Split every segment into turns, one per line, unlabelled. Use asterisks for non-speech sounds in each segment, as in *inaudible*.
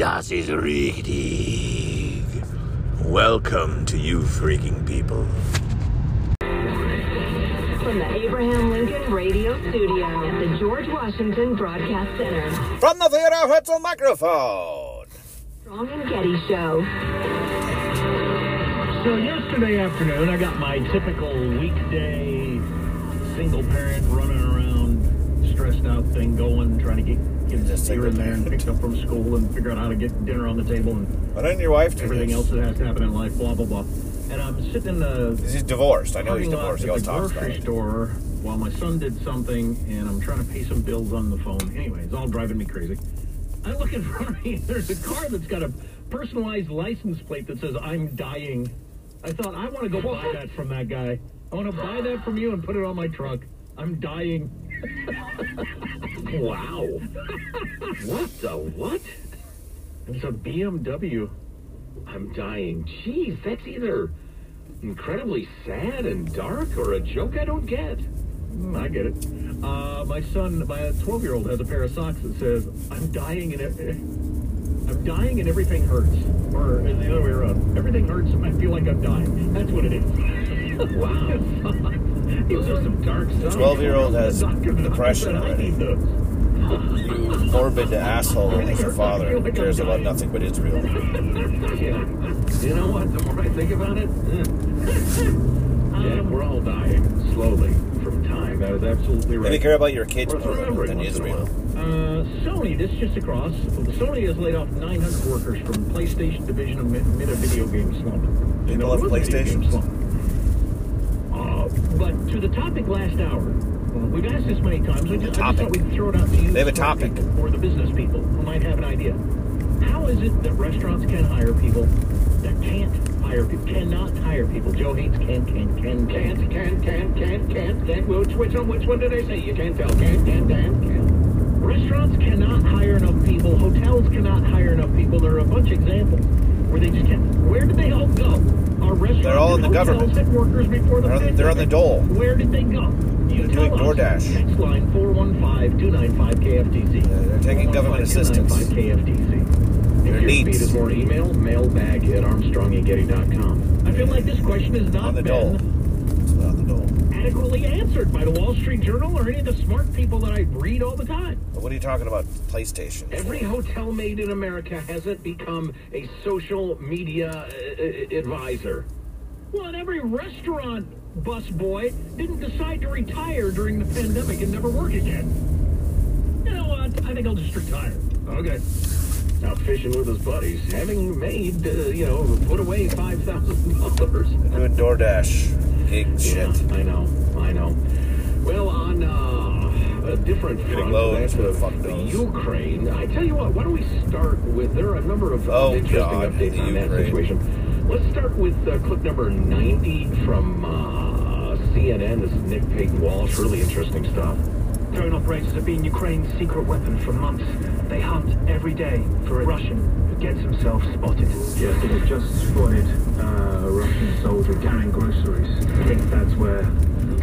Das ist richtig. Welcome to you freaking people.
From the Abraham Lincoln Radio Studio at the George Washington Broadcast Center.
From the Theodore Herzl microphone.
Strong and Getty Show.
So yesterday afternoon, I got my typical weekday single parent running around, stressed out thing going, trying to get kids
Just
here and there and
parent.
picked up from school and figure out how to get dinner on the table and
Why didn't your wife do
everything
this?
else that has to happen in life, blah blah blah. And I'm sitting in the
He's divorced. I know he's
parking lot
divorced. He
at
always
the
talks about
grocery
it.
store while my son did something, and I'm trying to pay some bills on the phone. Anyway, it's all driving me crazy. I look in *laughs* front of me. There's a car that's got a personalized license plate that says "I'm dying." I thought I want to go buy that from that guy. I want to buy that from you and put it on my truck. I'm dying.
Wow. what the what?
It's a BMW.
I'm dying. Jeez, that's either incredibly sad and dark or a joke I don't get.
Mm, I get it. Uh, my son, my 12 year old, has a pair of socks that says, I'm dying and it, I'm dying and everything hurts. Or is the other way around. Everything hurts and I feel like I'm dying. That's what it is. *laughs*
Wow. Some
12 year old has depression already. You morbid asshole as a father who cares about nothing but Israel. *laughs*
You know what? The more I think about it, eh. *laughs* yeah, we're all dying slowly from time.
That is absolutely right.
They care about your kids more than
once in a
Israel.
Uh, Sony, this just across. Sony has laid off 900 workers from PlayStation division amid, a video game slump.
People
And there
have
was a video game
PlayStations?
slump. Uh, but to the topic last hour, we've asked this many times. I just, I just thought we'd throw it out to you,
They have a topic.
people, or the business people who might have an idea. How is it that restaurants can hire people that can't hire people, cannot hire people? Joe hates can, can, can,
Can't, can, can, can, can, can. Which, which one? Which one did I say? You can't tell. Can, can, can, can.
Restaurants cannot hire enough people. Hotels cannot hire enough people. There are a bunch of examples where they just can't. Where did they all go?
They're all in the government.
had workers before the
They're on- they're on the dole.
Where did they go? You
They're doing. DoorDash.
Text line 415-295-KFTC.
Yeah, they're taking government assistance.
415-295-KFTC.
They're
If your
neat.
is more email, mailbag at armstrongandgetty.com.
I feel like this question has not
On the
been
dole. It's on the dole.
Adequately answered by the Wall Street Journal or any of the smart people that I read all the time.
But what are you talking about? PlayStation.
Every hotel maid in America hasn't become a social media uh, uh, advisor.
Well, and every restaurant busboy didn't decide to retire during the pandemic and never work again. You know what? I think I'll just retire.
Okay. Out fishing with his buddies, having made, uh, you know, put away $5,000.
Doing DoorDash. Gig shit.
I know, I know. Well, on uh, a different front,
loads
that
with
of
fuck those.
Ukraine. I tell you what, why don't we start with? There are a number of
Oh,
interesting
God,
updates
the
on that situation. Let's start with uh, clip number 90 from uh, CNN. This is Nick Paton Walsh. Really interesting stuff.
Drone operators have been Ukraine's secret weapon for months. They hunt every day for a Russian who gets himself spotted.
Yes, it has just spotted uh, a Russian soldier carrying groceries. I think that's where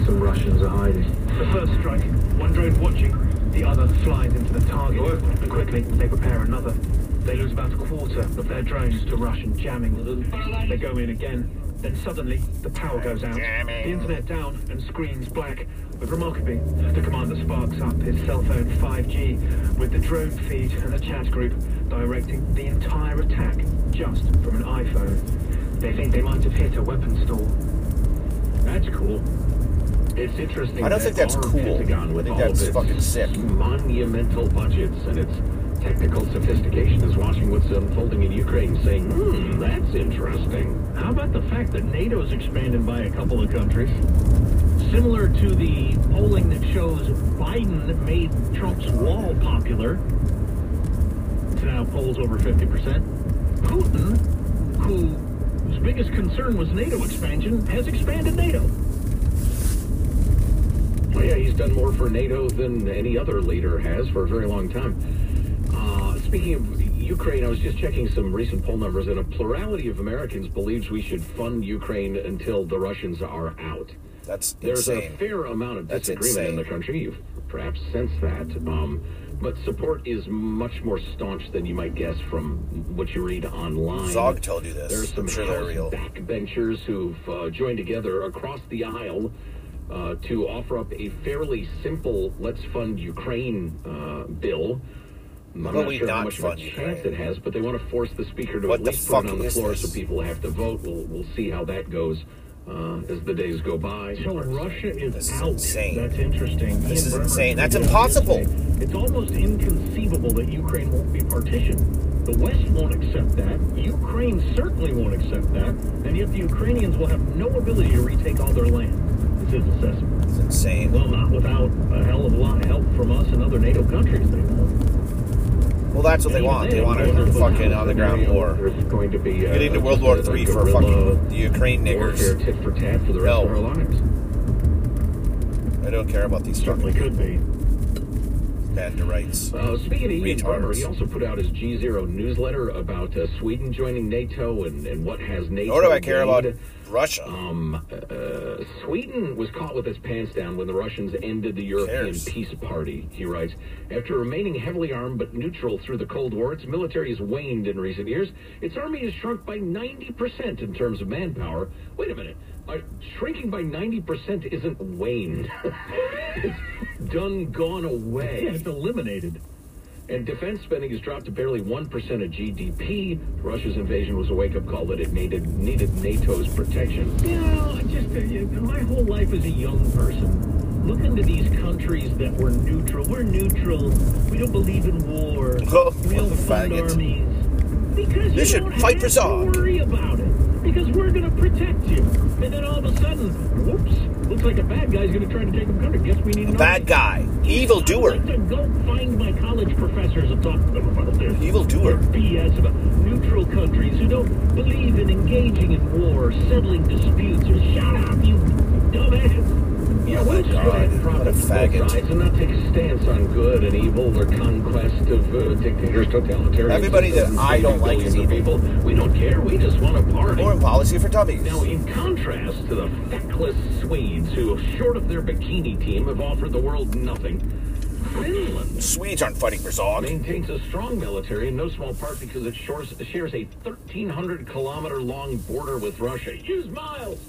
some Russians are hiding.
The first strike, one drone watching, the other flies into the target. And quickly, they prepare another. They lose about a quarter of their drones to Russian jamming. They go in again. Then suddenly, the power goes out.
Jamming.
The internet down and screens black. But remarkably, the commander sparks up his cell phone 5G with the drone feed and the chat group directing the entire attack just from an iPhone. They think they might have hit a weapon store.
That's cool. It's interesting.
I don't
that
think that's cool.
Pentagon,
I think that's fucking sick.
monumental budgets and its technical sophistication, is watching what's unfolding in Ukraine, saying, "Hmm, that's interesting."
How about the fact that NATO's expanded by a couple of countries? Similar to the polling that shows Biden made Trump's wall popular. It's now polls over 50%. Putin, whose biggest concern was NATO expansion, has expanded NATO.
Well, yeah, he's done more for NATO than any other leader has for a very long time. Uh, speaking of Ukraine, I was just checking some recent poll numbers, and a plurality of Americans believes we should fund Ukraine until the Russians are out.
That's
There's
insane.
a fair amount of disagreement in the country. You've perhaps sensed that. Um, but support is much more staunch than you might guess from what you read online.
Zog told you this.
There are some
I'm sure they're real.
backbenchers who've uh, joined together across the aisle uh, to offer up a fairly simple "Let's fund Ukraine" uh, bill. I'm
How
not sure how much of a chance
Ukraine?
it has, but they want to force the speaker to
What
at least put it on the floor
this?
so people have to vote. We'll, we'll see how that goes uh, as the days go by.
So. Russia is
This is
out.
insane.
That's interesting.
This
Ian
is insane. That's impossible.
It's almost inconceivable that Ukraine won't be partitioned. The West won't accept that. Ukraine certainly won't accept that. And yet the Ukrainians will have no ability to retake all their land. It's his assessment.
It's insane.
Well, not without a hell of a lot of help from us and other NATO countries. They won't.
Well, that's what they want. They want a fucking on the ground war.
There's going to be uh,
Get into World War Three for fucking the Ukraine niggers.
tit for tat for the rest of our lives.
I don't care about these fucking
could be.
band rights.
Uh, speaking of Ian he also put out his GZERO newsletter about uh, Sweden joining NATO and, and what has NATO.
Nor do I care about. Russia.
Um, uh, Sweden was caught with its pants down when the Russians ended the European
cares?
Peace Party, he writes. After remaining heavily armed but neutral through the Cold War, its military has waned in recent years. Its army has shrunk by 90% in terms of manpower. Wait a minute. Uh, shrinking by 90% isn't waned. *laughs* it's done gone away.
Yeah, it's eliminated.
And defense spending has dropped to barely 1% of GDP. Russia's invasion was a wake up call that it needed, needed NATO's protection.
You know, I just uh, my whole life as a young person, look into these countries that were neutral. We're neutral. We don't believe in war.
Oh,
we don't fund armies. Because
You
you,
should
don't
fight
have
for Zog.
to worry about it. Because we're going to protect you. And then all of a sudden, whoops, looks like a bad guy's going to try to take them country. Guess we need an
Bad
army.
guy. Evil doer.
like to go find my college professors and talk to them about this.
Evil doer.
BS about neutral countries who don't believe in engaging in war, settling disputes. Or shut up, you dumbass. Yeah,
Oh my
we'll just go ahead
faggot.
And not take a stance on good and evil or conquest of uh, dictators, totalitarian.
Everybody that I don't like is
of people. We don't care. We just want to party.
Foreign policy for dummies.
Now, in contrast to the feckless Swedes who, short of their bikini team, have offered the world nothing, Finland
Swedes aren't fighting for Zog.
maintains a strong military in no small part because it shores, shares a 1,300 kilometer long border with Russia. Use miles!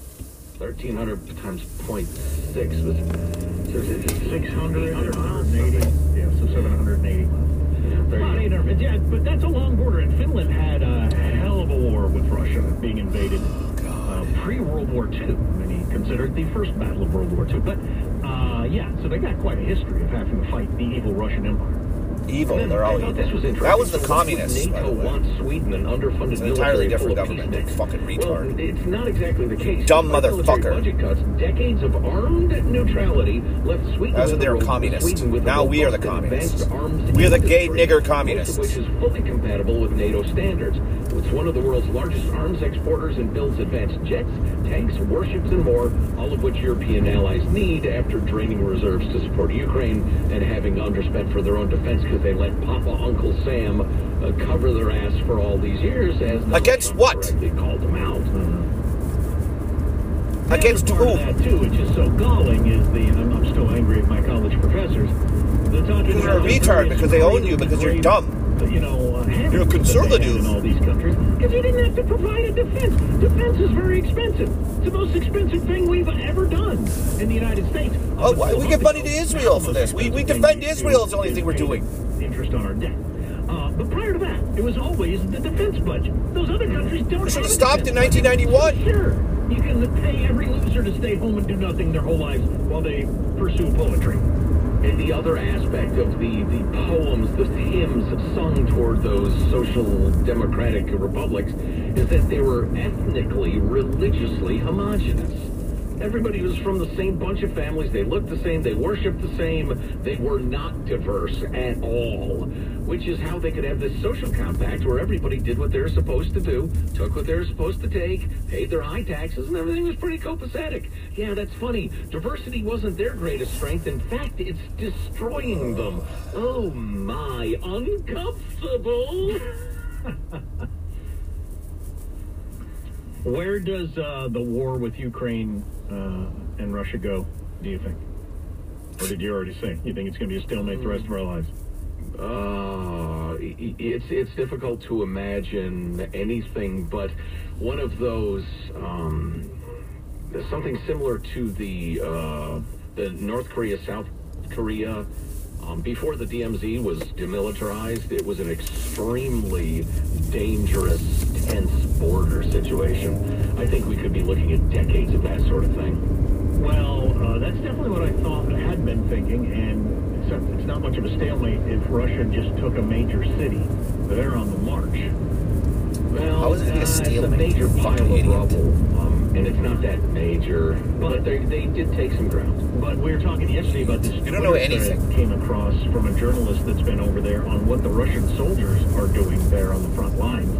1,300 times 0.6 was. So it's
600,
800
880. Yeah, so 780 miles.
There
About
you
800. Yeah, but that's a long border. And Finland had a hell of a war with Russia being invaded uh, pre-World War II. Many consider it the first battle of World War II. But uh, yeah, so they got quite a history of having to fight the evil Russian Empire.
Evil. They're all evil.
this was interesting.
That was the communists, by
NATO
the way.
wants Sweden, an underfunded
It's an entirely different government,
peaceniks.
fucking retard.
Well, it's not exactly the case.
Dumb
Despite military
motherfucker.
Budget cuts, decades of armed neutrality left Sweden.
That was when they were communists.
Sweden with a
Now we are the communists. We are the gay nigger communists.
which is fully compatible with NATO standards. It's one of the world's largest arms exporters and builds advanced jets, tanks, warships, and more, all of which European allies need after draining reserves to support Ukraine and having underspent for their own defense because they let Papa Uncle Sam uh, cover their ass for all these years as
Against what?
they called them out.
Against
The other
who?
that too, which is so galling, is the and I'm, I'm still angry at my college professors. They're
Because you're a retard, because they own you, because you're dumb.
You know, uh,
You're a conservative.
in all these countries because you didn't have to provide a defense. Defense is very expensive. It's the most expensive thing we've ever done in the United States.
Oh, why- we give money to Israel for this. We- we defend Israel is the only thing we're doing.
Interest on our debt. Uh, but prior to that, it was always the defense budget. Those other countries don't.
It should
have
stopped in
defense budget.
1991.
Sure, you can pay every loser to stay home and do nothing their whole lives while they pursue poetry.
And the other aspect of the, the poems, the hymns sung toward those social democratic republics is that they were ethnically, religiously homogenous. Everybody was from the same bunch of families. They looked the same. They worshiped the same. They were not diverse at all, which is how they could have this social compact where everybody did what they were supposed to do, took what they were supposed to take, paid their high taxes, and everything was pretty copacetic. Yeah, that's funny. Diversity wasn't their greatest strength. In fact, it's destroying them. Oh my, uncomfortable. *laughs*
Where does uh, the war with Ukraine uh, and Russia go? Do you think? Or did you already say you think it's going to be a stalemate the rest of our lives?
Uh, it's it's difficult to imagine anything but one of those um, something similar to the uh, the North Korea South Korea. Um, before the DMZ was demilitarized, it was an extremely dangerous, tense border situation. I think we could be looking at decades of that sort of thing.
Well, uh, that's definitely what I thought I had been thinking, and except it's not much of a stalemate if Russia just took a major city. They're on the march.
Well,
How is it a
uh, it's a
stalemate,
major
you
pile of
idiot?
rubble, um, and it's not that major, but they, they did take some ground.
But we were talking yesterday about this.
You don't know
Twitter thread
anything.
Came across from a journalist that's been over there on what the Russian soldiers are doing there on the front lines,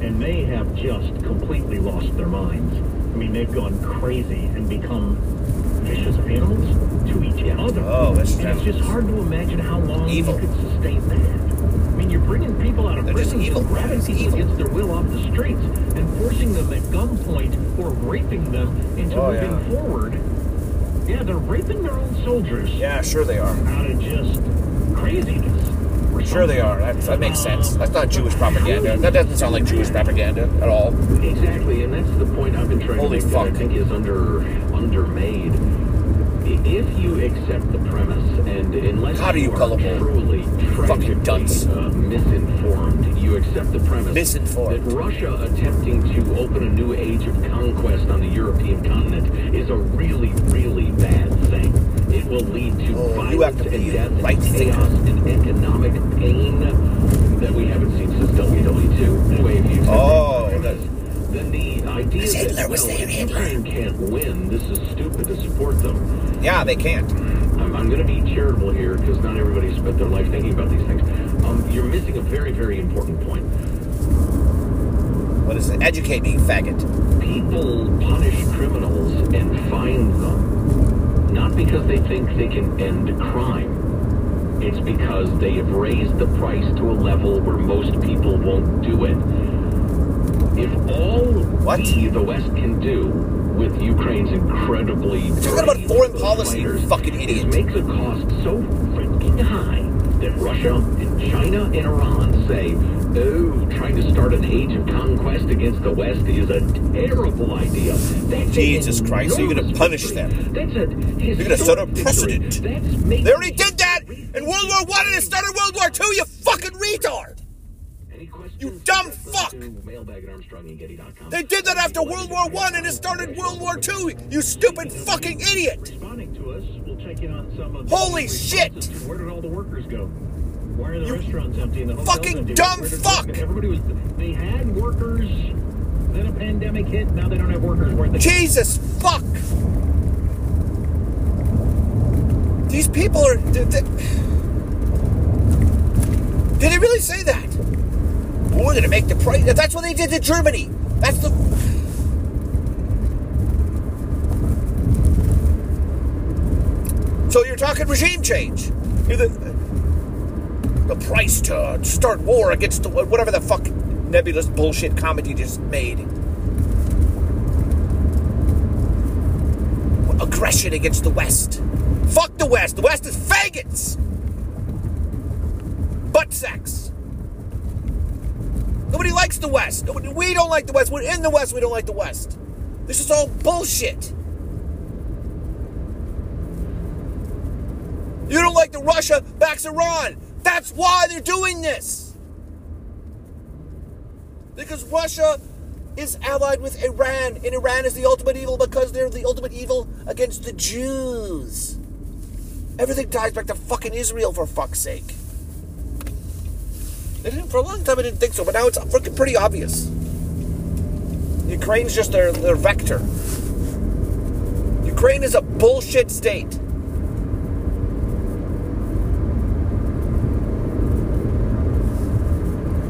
and they have just completely lost their minds. I mean, they've gone crazy and become vicious animals to each other.
Oh, that's
And it's just hard to imagine how long
Evil.
you could sustain that. I mean, you're bringing people out of
They're just evil.
grabbing people
evil.
against their will off the streets, and forcing them at gunpoint or raping them into
Oh,
moving
yeah.
forward. Yeah, they're raping their own soldiers
Yeah, sure they are.
out of just craziness.
Sure they are. That, that makes sense. That's not Jewish propaganda. That doesn't sound like Jewish propaganda at all.
Exactly, and that's the point I've been trying
Holy
to make I
fuck.
think is under undermade. If you accept the premise, and unless
God, are you
are
gullible.
truly
Fucking dunce.
uh, misinformed, you accept the premise
Misinformed.
that Russia attempting to open a new age of conquest on the European continent is a really, really bad thing. It will lead to
Oh, you
violence
have to
and
be
death
right
and chaos and economic pain that we haven't seen since WW2. Anyway, if you accept
Oh,
the premise, then the idea
Because
that
Hitler was
well,
there, Hitler.
Ukraine can't win, this is stupid to support them.
Yeah, they can't.
I'm, I'm going to be charitable here because not everybody spent their life thinking about these things. Um, you're missing a very, very important point.
What is it? Educate me, faggot.
People punish criminals and fine them, not because they think they can end crime. It's because they have raised the price to a level where most people won't do it. If all
What?
the West, can do with Ukraine's incredibly
talking about foreign policy,
fighters
fucking idiot.
make the cost so freaking high that Russia and China and Iran say, oh, trying to start an age of conquest against the West is a terrible idea. That's
Jesus Christ, so you're gonna punish them.
That's a
You're gonna set a precedent. They already did that in World War One and it started World War Two, you fucking retard! You dumb fuck!
to mailbag at ArmstrongandGetty.com.
They did that after World War One and it started World War Two, you stupid fucking idiot!
Responding to us, we'll check in on some of
Holy shit!
Where did all the workers go? Why are the
You
restaurants empty and the
fucking
empty?
dumb fuck!
Everybody was. They had workers. Then a pandemic hit. Now they don't have workers. Where they?
Jesus fuck! These people are. Did they, did he really say that? We're gonna make the price. That's what they did to Germany. That's the. So you're talking regime change. The, the price to start war against the, whatever the fuck nebulous bullshit comment you just made. aggression against the West. Fuck the West. The West is faggots. Butt sex. Nobody likes the West. Nobody, we don't like the West. We're in the West. We don't like the West. This is all bullshit. You don't like the Russia backs Iran. That's why they're doing this. Because Russia is allied with Iran, and Iran is the ultimate evil because they're the ultimate evil against the Jews. Everything ties back to fucking Israel for fuck's sake. They didn't, for a long time, I didn't think so, but now it's pretty obvious. Ukraine's just their, their vector. Ukraine is a bullshit state.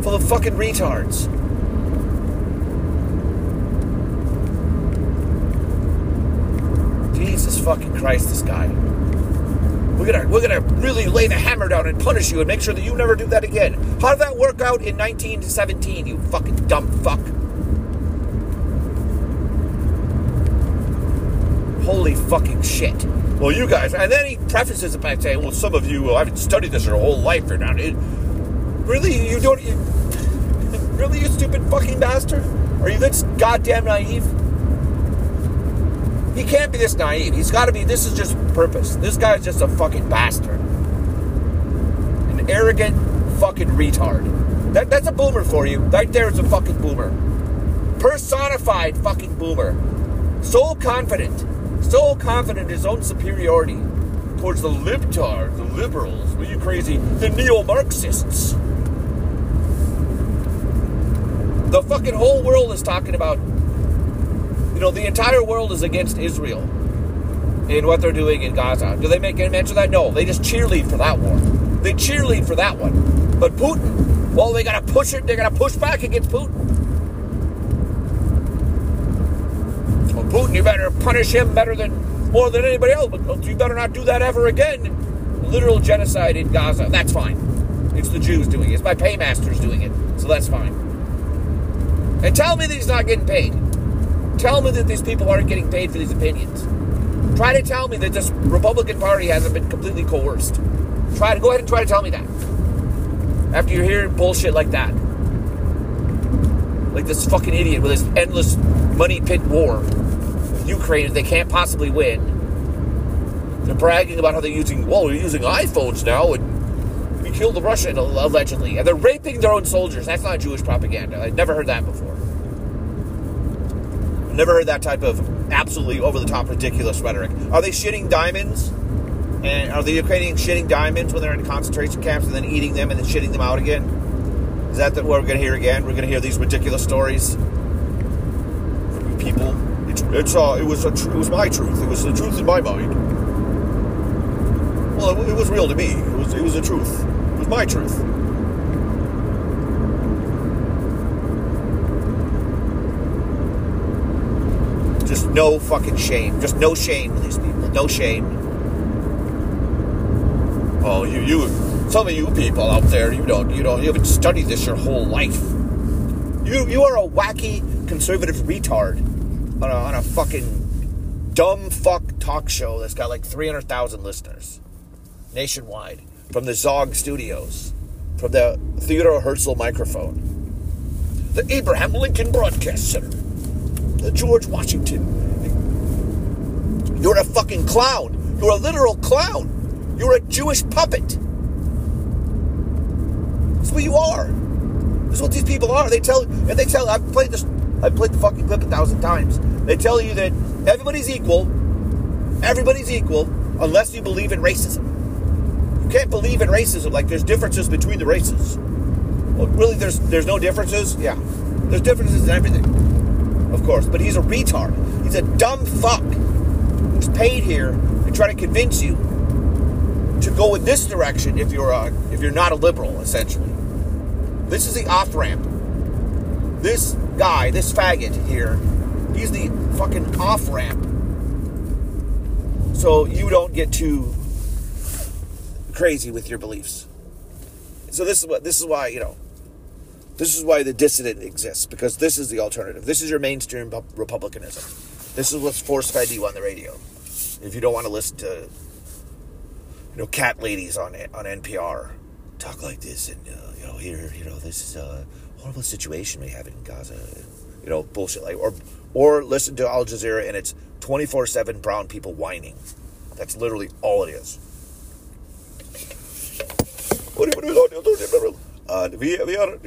Full of fucking retards. Jesus fucking Christ, this guy. We're gonna we're gonna really lay the hammer down and punish you and make sure that you never do that again. How did that work out in 1917, you fucking dumb fuck? Holy fucking shit. Well, you guys, and then he prefaces it by saying, well, some of you haven't studied this your whole life. You're not. It, really? You don't. You, *laughs* really, you stupid fucking bastard? Are you this goddamn naive? He can't be this naive. He's got to be. This is just purpose. This guy's just a fucking bastard. An arrogant fucking retard. That, that's a boomer for you. Right there is a fucking boomer. Personified fucking boomer. So confident. So confident in his own superiority towards the libtards, the liberals. Were you crazy? The neo Marxists. The fucking whole world is talking about, you know, the entire world is against Israel in what they're doing in Gaza. Do they make any mention of that? No. They just cheerlead for that war. They cheerlead for that one. But Putin, well, they gotta push it, they gotta push back against Putin. Well, Putin, you better punish him better than more than anybody else, but you better not do that ever again. Literal genocide in Gaza. That's fine. It's the Jews doing it. It's my paymasters doing it. So that's fine. And tell me that he's not getting paid. Tell me that these people aren't getting paid for these opinions. Try to tell me that this Republican Party hasn't been completely coerced. Try to go ahead and try to tell me that. After you hear bullshit like that. Like this fucking idiot with his endless money pit war. with Ukraine they can't possibly win. They're bragging about how they're using, well, we're using iPhones now and we killed the Russian allegedly. And they're raping their own soldiers. That's not Jewish propaganda. I've never heard that before. Never heard that type of absolutely over the top ridiculous rhetoric. Are they shitting diamonds? And are the Ukrainians shitting diamonds when they're in concentration camps and then eating them and then shitting them out again? Is that what we're going to hear again? We're going to hear these ridiculous stories from people. It's, it's uh, it was a tr- it was my truth. It was the truth in my mind. Well, it, it was real to me. It was it was the truth. It was my truth. Just no fucking shame. Just no shame with these people. No shame. Oh, you, you, some of you people out there, you don't, you don't, you haven't studied this your whole life. You, you are a wacky conservative retard on a, on a fucking dumb fuck talk show that's got like 300,000 listeners nationwide from the Zog Studios, from the Theodore Herzl microphone, the Abraham Lincoln Broadcast Center, George Washington. You're a fucking clown. You're a literal clown. You're a Jewish puppet. That's what you are. That's what these people are. They tell and they tell I've played this I've played the fucking clip a thousand times. They tell you that everybody's equal. Everybody's equal unless you believe in racism. You can't believe in racism like there's differences between the races. Well, really there's there's no differences? Yeah. There's differences in everything. Of course. But he's a retard. He's a dumb fuck who's paid here to try to convince you to go in this direction if you're a, if you're not a liberal, essentially. This is the off ramp. This guy, this faggot here, he's the fucking off ramp. So you don't get too crazy with your beliefs. So this is what this is why you know. This is why the dissident exists because this is the alternative. This is your mainstream pu- republicanism. This is what's force fed you on the radio. If you don't want to listen to you know, cat ladies on on NPR talk like this, and uh, you know, here, you know, this is a horrible situation we have in Gaza, you know, bullshit like, or or listen to Al Jazeera and it's twenty four seven brown people whining. That's literally all it is. Uh, we, we are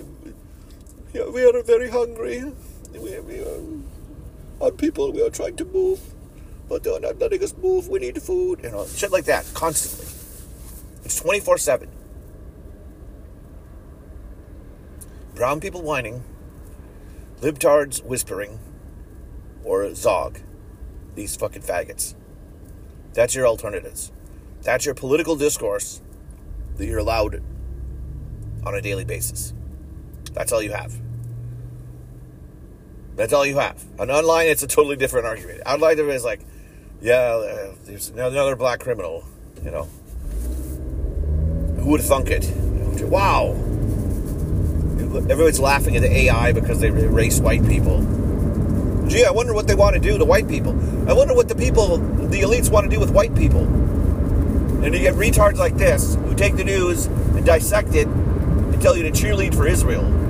we are very hungry. We, we are, our people we are trying to move, but they're not letting us move. We need food, you know, shit like that constantly. It's 24 7. Brown people whining, libtards whispering, or Zog. These fucking faggots. That's your alternatives. That's your political discourse that you're allowed on a daily basis. That's all you have. That's all you have. And online, it's a totally different argument. Online, everybody's like, yeah, uh, there's another black criminal, you know. Who would thunk it? Wow. Everybody's laughing at the AI because they erase white people. Gee, I wonder what they want to do to white people. I wonder what the people, the elites, want to do with white people. And you get retards like this who take the news and dissect it and tell you to cheerlead for Israel.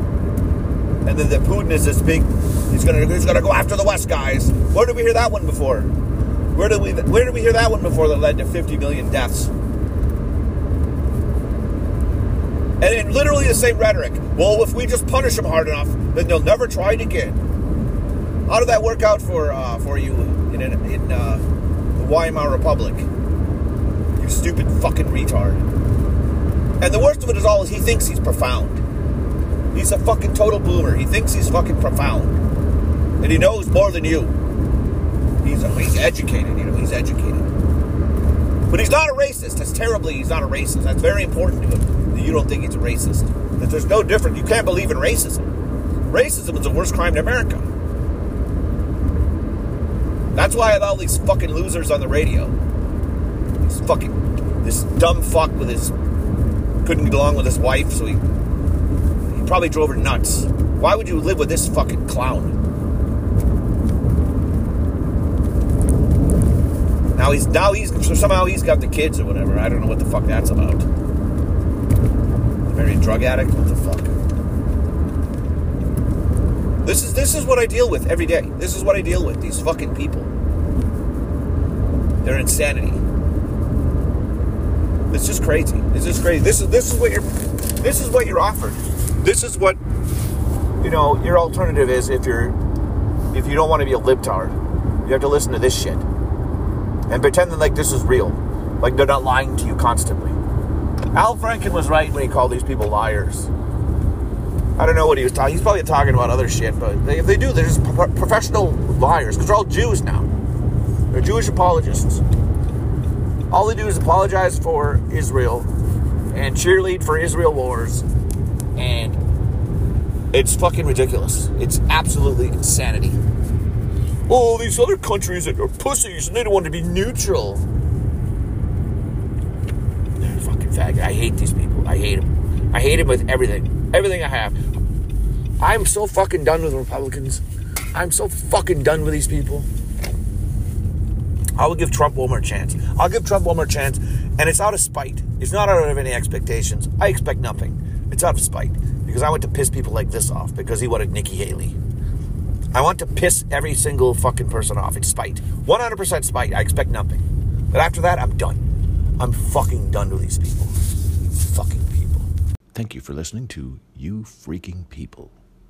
And then the Putin is this big. He's gonna he's gonna go after the West guys. Where did we hear that one before? Where did we where did we hear that one before that led to 50 million deaths? And in literally the same rhetoric. Well, if we just punish them hard enough, then they'll never try it again. How did that work out for uh, for you in in uh, the Weimar Republic? You stupid fucking retard. And the worst of it is all is he thinks he's profound. He's a fucking total boomer. He thinks he's fucking profound. And he knows more than you. He's, he's educated, you know, he's educated. But he's not a racist. That's terribly, he's not a racist. That's very important to him that you don't think he's a racist. That there's no difference. You can't believe in racism. Racism is the worst crime in America. That's why I have all these fucking losers on the radio. This fucking, this dumb fuck with his, couldn't get along with his wife, so he probably drove her nuts. Why would you live with this fucking clown? Now he's now he's so somehow he's got the kids or whatever. I don't know what the fuck that's about. Married drug addict. What the fuck? This is this is what I deal with every day. This is what I deal with. These fucking people. Their insanity. It's just crazy. It's just crazy. This is this is what you're this is what you're offered this is what you know your alternative is if you're if you don't want to be a libtard. You have to listen to this shit. And pretend that like this is real. Like they're not lying to you constantly. Al franken was right when he called these people liars. I don't know what he was talking he's probably talking about other shit but they, if they do they're just pro- professional liars because they're all jews now. They're jewish apologists. All they do is apologize for israel and cheerlead for israel wars it's fucking ridiculous. It's absolutely insanity. Oh, these other countries are pussies and they don't want to be neutral. They're fucking faggot. I hate these people. I hate them. I hate them with everything. Everything I have. I'm so fucking done with Republicans. I'm so fucking done with these people. I will give Trump one more chance. I'll give Trump one more chance, and it's out of spite. It's not out of any expectations. I expect nothing. It's out of spite because I want to piss people like this off because he wanted Nikki Haley. I want to piss every single fucking person off. It's spite. 100% spite. I expect nothing. But after that, I'm done. I'm fucking done with these people. Fucking people.
Thank you for listening to You Freaking People.